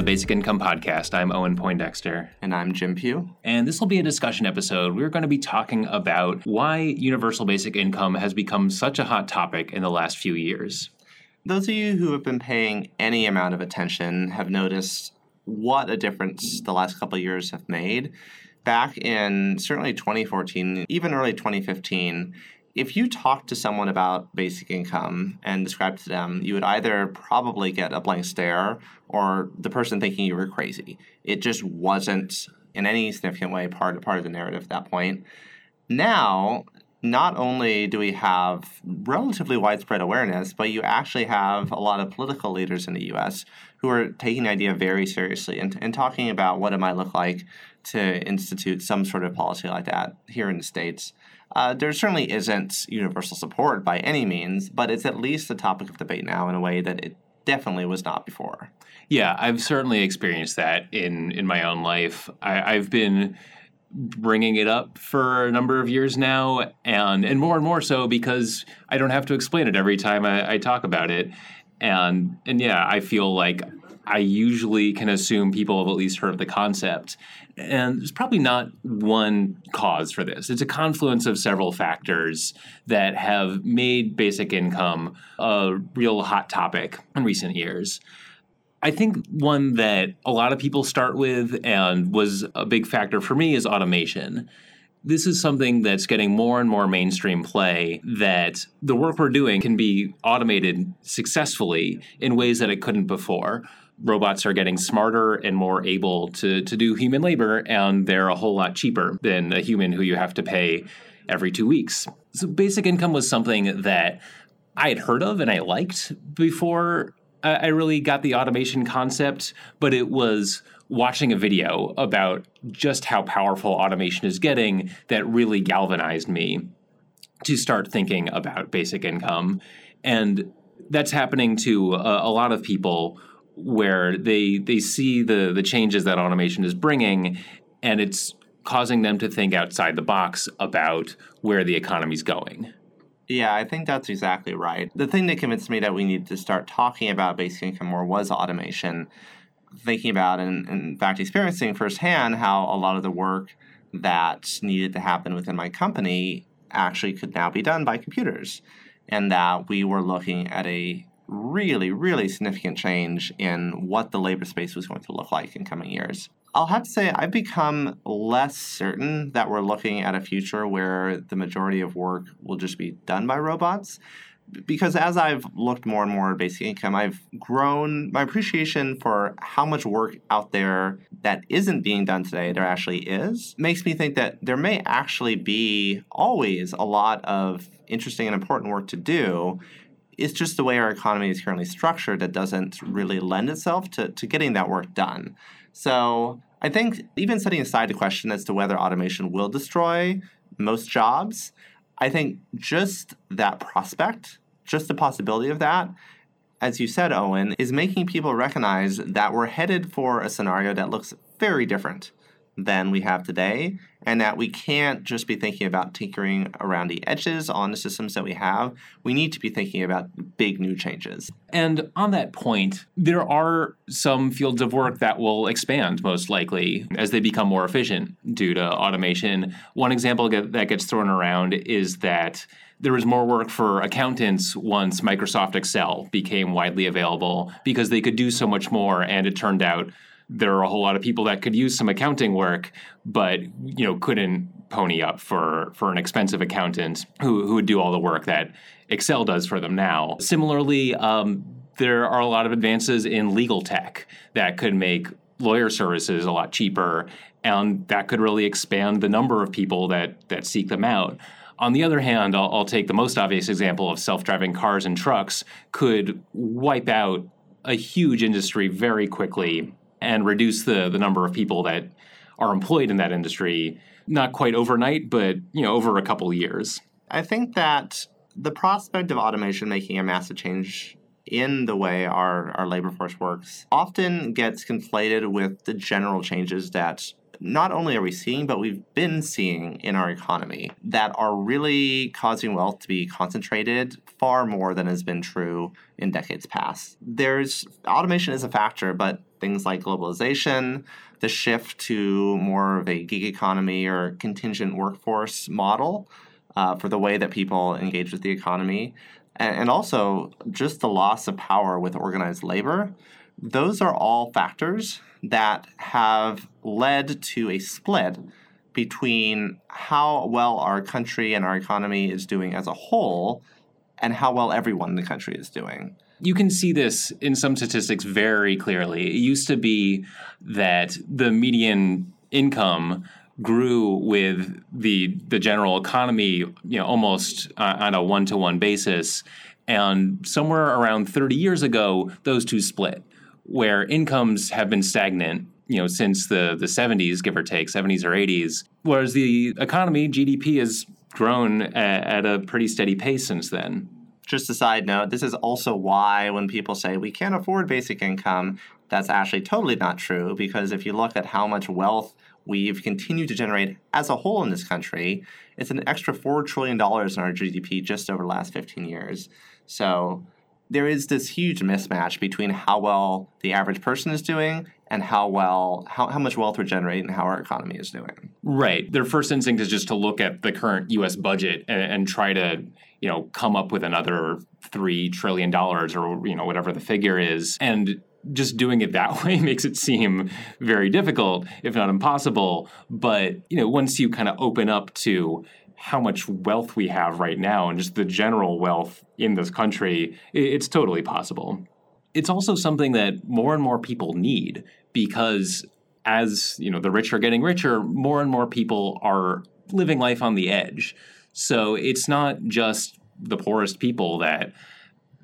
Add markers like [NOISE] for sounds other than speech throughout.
the Basic Income Podcast. I'm Owen Poindexter. And I'm Jim Pugh. And this will be a discussion episode. We're going to be talking about why universal basic income has become such a hot topic in the last few years. Those of you who have been paying any amount of attention have noticed what a difference the last couple years have made. Back in certainly 2014, even early 2015, if you talked to someone about basic income and described to them, you would either probably get a blank stare or the person thinking you were crazy. It just wasn't in any significant way part, part of the narrative at that point. Now, not only do we have relatively widespread awareness, but you actually have a lot of political leaders in the US who are taking the idea very seriously and, and talking about what it might look like to institute some sort of policy like that here in the States. Uh, there certainly isn't universal support by any means, but it's at least a topic of debate now in a way that it definitely was not before. Yeah, I've certainly experienced that in in my own life. I, I've been bringing it up for a number of years now, and and more and more so because I don't have to explain it every time I, I talk about it, and and yeah, I feel like I usually can assume people have at least heard of the concept. And there's probably not one cause for this. It's a confluence of several factors that have made basic income a real hot topic in recent years. I think one that a lot of people start with and was a big factor for me is automation. This is something that's getting more and more mainstream play that the work we're doing can be automated successfully in ways that it couldn't before robots are getting smarter and more able to, to do human labor, and they're a whole lot cheaper than a human who you have to pay every two weeks. So, basic income was something that I had heard of and I liked before I really got the automation concept, but it was watching a video about just how powerful automation is getting that really galvanized me to start thinking about basic income. And that's happening to a, a lot of people where they they see the the changes that automation is bringing and it's causing them to think outside the box about where the economy's going. Yeah, I think that's exactly right. The thing that convinced me that we need to start talking about basic income more was automation. Thinking about and, in fact experiencing firsthand how a lot of the work that needed to happen within my company actually could now be done by computers. And that we were looking at a really, really significant change in what the labor space was going to look like in coming years. I'll have to say, I've become less certain that we're looking at a future where the majority of work will just be done by robots. Because as I've looked more and more at basic income, I've grown my appreciation for how much work out there that isn't being done today, there actually is, makes me think that there may actually be always a lot of interesting and important work to do it's just the way our economy is currently structured that doesn't really lend itself to, to getting that work done. So I think even setting aside the question as to whether automation will destroy most jobs, I think just that prospect, just the possibility of that, as you said, Owen, is making people recognize that we're headed for a scenario that looks very different than we have today, and that we can't just be thinking about tinkering around the edges on the systems that we have. We need to be thinking about big new changes. And on that point, there are some fields of work that will expand most likely as they become more efficient due to automation. One example that gets thrown around is that there was more work for accountants once Microsoft Excel became widely available because they could do so much more and it turned out there are a whole lot of people that could use some accounting work, but you know couldn't pony up for for an expensive accountant who who would do all the work that Excel does for them now. Similarly, um, there are a lot of advances in legal tech that could make lawyer services a lot cheaper, and that could really expand the number of people that that seek them out. On the other hand, I'll, I'll take the most obvious example of self-driving cars and trucks could wipe out a huge industry very quickly and reduce the the number of people that are employed in that industry not quite overnight but you know over a couple years. I think that the prospect of automation making a massive change in the way our, our labor force works often gets conflated with the general changes that not only are we seeing, but we've been seeing in our economy that are really causing wealth to be concentrated far more than has been true in decades past. There's automation is a factor, but things like globalization, the shift to more of a gig economy or contingent workforce model uh, for the way that people engage with the economy, and, and also just the loss of power with organized labor. Those are all factors that have led to a split between how well our country and our economy is doing as a whole and how well everyone in the country is doing. You can see this in some statistics very clearly. It used to be that the median income grew with the the general economy, you know, almost uh, on a one to one basis, and somewhere around 30 years ago, those two split, where incomes have been stagnant, you know, since the the 70s, give or take, 70s or 80s, whereas the economy GDP has grown at, at a pretty steady pace since then just a side note, this is also why when people say we can't afford basic income, that's actually totally not true because if you look at how much wealth we've continued to generate as a whole in this country, it's an extra $4 trillion in our GDP just over the last 15 years. So there is this huge mismatch between how well the average person is doing and how well how, how much wealth we're generating and how our economy is doing. Right. Their first instinct is just to look at the current US budget and, and try to you know, come up with another three trillion dollars or you know whatever the figure is, and just doing it that [LAUGHS] way makes it seem very difficult, if not impossible. But you know, once you kind of open up to how much wealth we have right now and just the general wealth in this country, it's totally possible. It's also something that more and more people need because as you know the rich are getting richer, more and more people are living life on the edge. So it's not just the poorest people that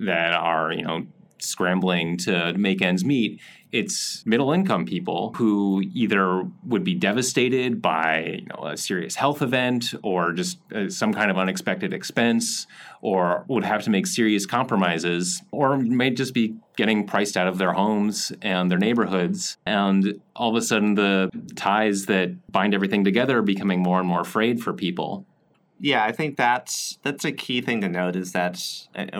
that are you know scrambling to make ends meet. It's middle income people who either would be devastated by you know, a serious health event or just uh, some kind of unexpected expense, or would have to make serious compromises, or may just be getting priced out of their homes and their neighborhoods. And all of a sudden, the ties that bind everything together are becoming more and more frayed for people yeah, I think that's that's a key thing to note is that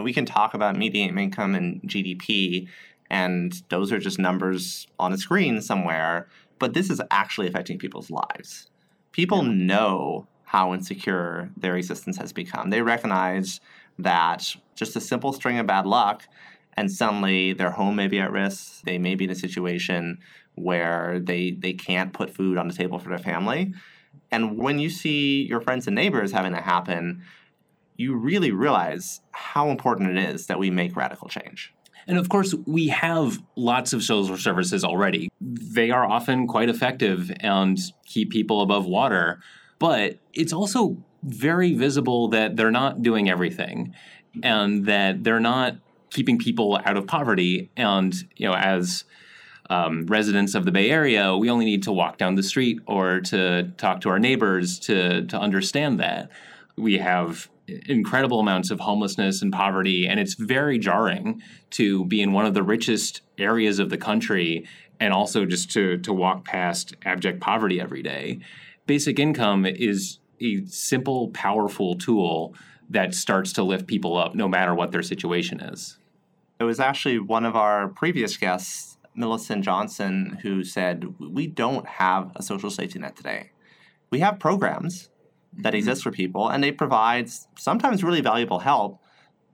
we can talk about median income and GDP, and those are just numbers on a screen somewhere. But this is actually affecting people's lives. People yeah. know how insecure their existence has become. They recognize that just a simple string of bad luck, and suddenly their home may be at risk. They may be in a situation where they they can't put food on the table for their family and when you see your friends and neighbors having that happen, you really realize how important it is that we make radical change. And of course, we have lots of social services already. They are often quite effective and keep people above water. But it's also very visible that they're not doing everything and that they're not keeping people out of poverty. And, you know, as um, residents of the Bay Area, we only need to walk down the street or to talk to our neighbors to, to understand that. We have incredible amounts of homelessness and poverty, and it's very jarring to be in one of the richest areas of the country and also just to, to walk past abject poverty every day. Basic income is a simple, powerful tool that starts to lift people up no matter what their situation is. It was actually one of our previous guests Millicent Johnson who said, We don't have a social safety net today. We have programs that mm-hmm. exist for people and they provide sometimes really valuable help,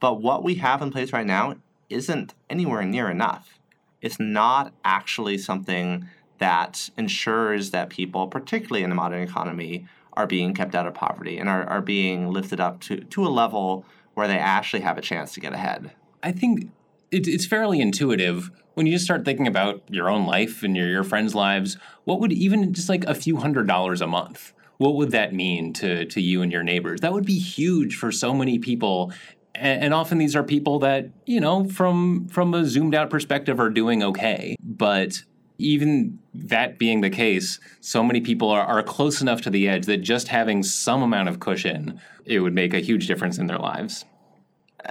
but what we have in place right now isn't anywhere near enough. It's not actually something that ensures that people, particularly in the modern economy, are being kept out of poverty and are, are being lifted up to, to a level where they actually have a chance to get ahead. I think it's fairly intuitive when you just start thinking about your own life and your, your friends' lives, what would even just like a few hundred dollars a month, what would that mean to, to you and your neighbors? That would be huge for so many people. And, and often these are people that, you know, from from a zoomed out perspective are doing okay. But even that being the case, so many people are, are close enough to the edge that just having some amount of cushion, it would make a huge difference in their lives.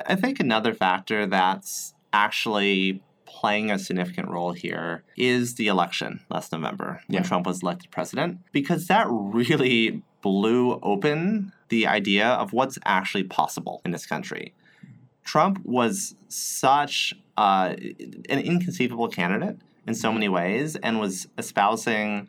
I think another factor that's actually playing a significant role here is the election last November when Yeah. Trump was elected president, because that really blew open the idea of what's actually possible in this country. Trump was such uh, an inconceivable candidate in so many ways and was espousing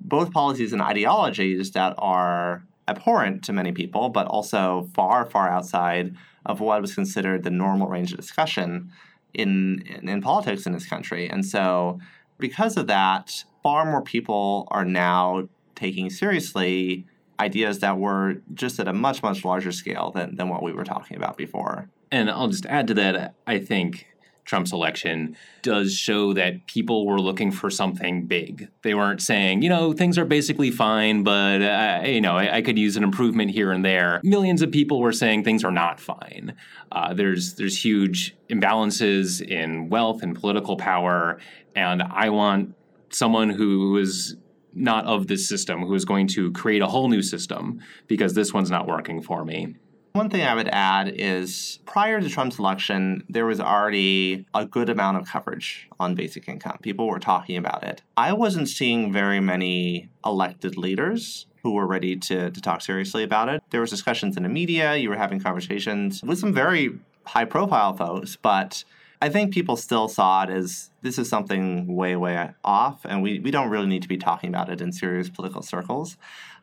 both policies and ideologies that are abhorrent to many people, but also far, far outside of what was considered the normal range of discussion in, in, in politics in this country. And so, because of that, far more people are now taking seriously ideas that were just at a much, much larger scale than, than what we were talking about before. And I'll just add to that, I think Trump's election does show that people were looking for something big. They weren't saying, you know, things are basically fine, but, uh, you know, I, I, could use an improvement here and there. Millions of people were saying things are not fine. Uh, there's, there's huge imbalances in wealth and political power, and I want someone who is not of this system, who is going to create a whole new system because this one's not working for me. One thing I would add is prior to Trump's election, there was already a good amount of coverage on basic income. People were talking about it. I wasn't seeing very many elected leaders who were ready to, to talk seriously about it. There was discussions in the media, you were having conversations with some very high profile folks, but I think people still saw it as this is something way, way off, and we, we don't really need to be talking about it in serious political circles.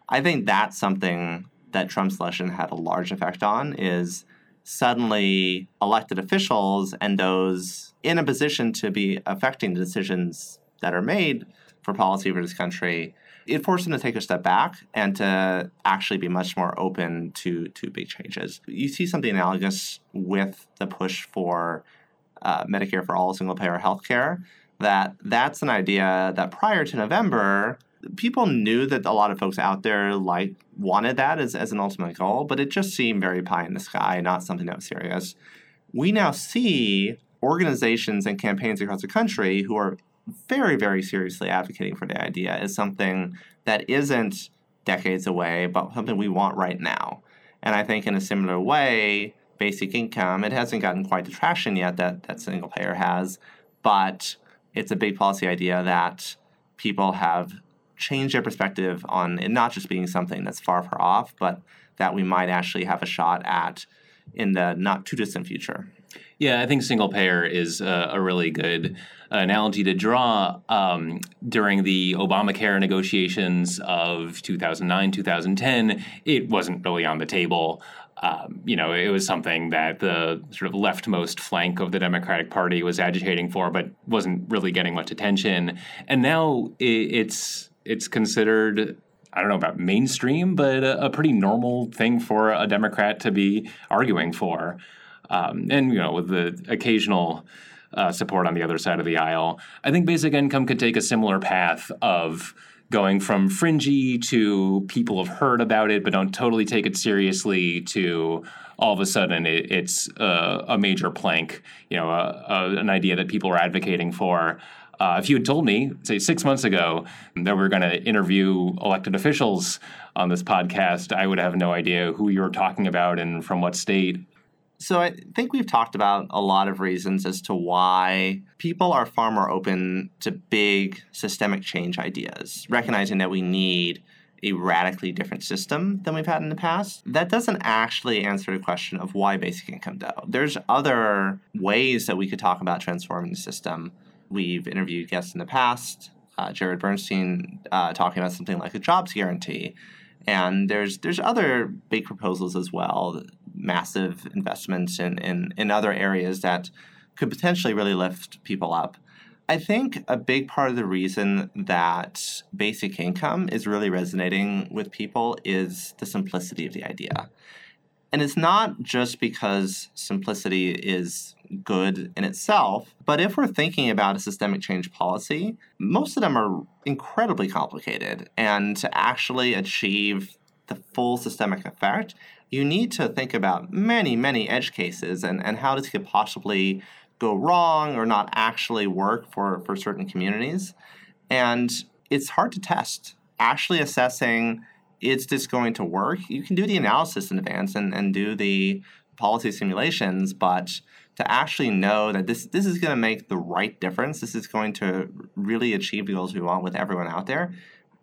I think that's something that Trump's election had a large effect on is suddenly elected officials and those in a position to be affecting the decisions that are made for policy for this country it forced them to take a step back and to actually be much more open to to big changes. You see something analogous with the push for uh, medicare for all single payer health care that that's an idea that prior to november people knew that a lot of folks out there like wanted that as, as an ultimate goal, but it just seemed very pie in the sky, not something that was serious. We now see organizations and campaigns across the country who are very, very seriously advocating for the idea as something that isn't decades away, but something we want right now. And I think in a similar way, basic income, it hasn't gotten quite the traction yet that, that single payer has, but it's a big policy idea that people have change their perspective on it not just being something that's far, far off, but that we might actually have a shot at in the not too distant future. Yeah, I think single payer is a, a really good analogy to draw. Um, during the Obamacare negotiations of 2009, 2010, it wasn't really on the table. Um, you know, it was something that the sort of leftmost flank of the Democratic Party was agitating for, but wasn't really getting much attention. And now it, it's it's considered I don't know about mainstream, but a, a, pretty normal thing for a Democrat to be arguing for. Um, and you know, with the occasional uh, support on the other side of the aisle, I think basic income could take a similar path of going from fringy to people have heard about it but don't totally take it seriously to all of a sudden it, it's a, a, major plank, you know, a, an idea that people are advocating for. Uh, if you had told me, say, six months ago, that we were going to interview elected officials on this podcast, I would have no idea who you were talking about and from what state. So I think we've talked about a lot of reasons as to why people are far more open to big systemic change ideas, recognizing that we need a radically different system than we've had in the past. That doesn't actually answer the question of why basic income though. There's other ways that we could talk about transforming the system We've interviewed guests in the past, uh, Jared Bernstein uh, talking about something like a jobs guarantee. And there's there's other big proposals as well, massive investments in, in, in other areas that could potentially really lift people up. I think a big part of the reason that basic income is really resonating with people is the simplicity of the idea. And it's not just because simplicity is good in itself. But if we're thinking about a systemic change policy, most of them are incredibly complicated. And to actually achieve the full systemic effect, you need to think about many, many edge cases and, and how this could possibly go wrong or not actually work for, for certain communities. And it's hard to test. Actually assessing is this going to work? You can do the analysis in advance and, and do the policy simulations, but to actually know that this this is going to make the right difference. This is going to really achieve the goals we want with everyone out there.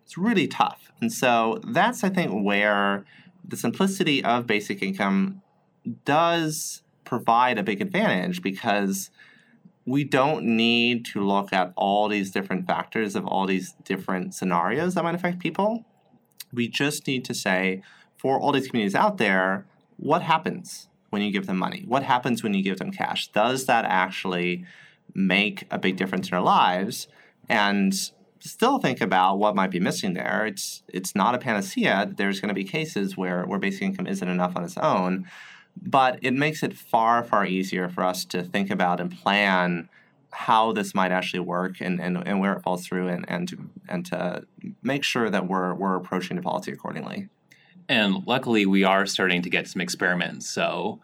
It's really tough, and so that's I think where the simplicity of basic income does provide a big advantage because we don't need to look at all these different factors of all these different scenarios that might affect people. We just need to say, for all these communities out there, what happens when you give them money? What happens when you give them cash? Does that actually make a big difference in their lives? And still think about what might be missing there. It's it's not a panacea. There's going to be cases where where basic income isn't enough on its own, but it makes it far far easier for us to think about and plan how this might actually work and, and, and where it falls through and, and to and to make sure that we're we're approaching the policy accordingly. And luckily we are starting to get some experiments. So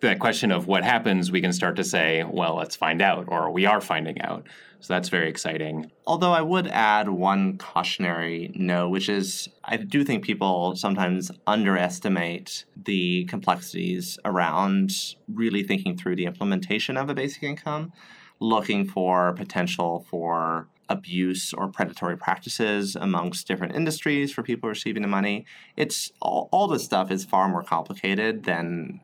that question of what happens, we can start to say, well, let's find out, or we are finding out. So that's very exciting. Although I would add one cautionary note, which is I do think people sometimes underestimate the complexities around really thinking through the implementation of a basic income, looking for potential for abuse or predatory practices amongst different industries for people receiving the money. It's all, all this stuff is far more complicated than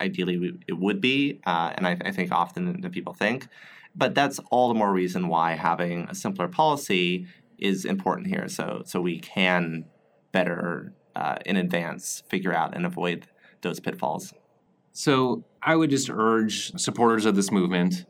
ideally it would be, uh, and I, I, think often than people think. But that's all the more reason why having a simpler policy is important here. So so we can better uh, in advance figure out and avoid those pitfalls. So I would just urge supporters of this movement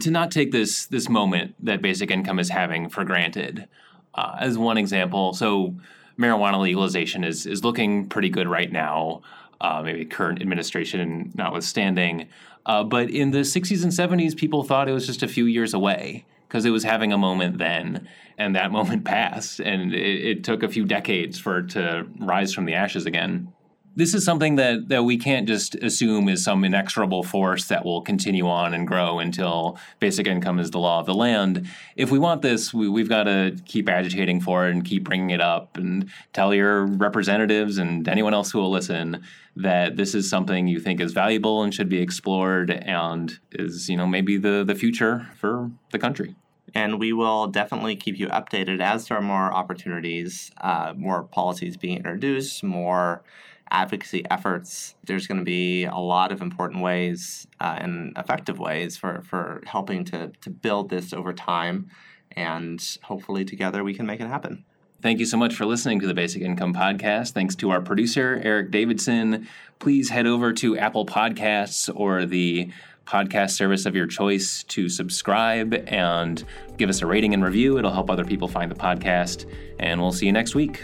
to not take this this moment that basic income is having for granted. Uh, as one example, so marijuana legalization is is looking pretty good right now uh, maybe current administration notwithstanding. Uh, but in the 60s and 70s, people thought it was just a few years away because it was having a moment then, and that [LAUGHS] moment passed, and it, it took a few decades for it to rise from the ashes again this is something that, that we can't just assume is some inexorable force that will continue on and grow until basic income is the law of the land. If we want this, we, we've got to keep agitating for it and keep bringing it up and tell your representatives and anyone else who will listen that this is something you think is valuable and should be explored and is, you know, maybe the, the future for the country and we will definitely keep you updated as there are more opportunities, uh, more policies being introduced, more advocacy efforts. There's going to be a lot of important ways uh, and effective ways for, for helping to, to build this over time. And hopefully, together, we can make it happen. Thank you so much for listening to the Basic Income Podcast. Thanks to our producer, Eric Davidson. Please head over to Apple Podcasts or the podcast service of your choice to subscribe and give us a rating and review. It'll help other people find the podcast. And we'll see you next week.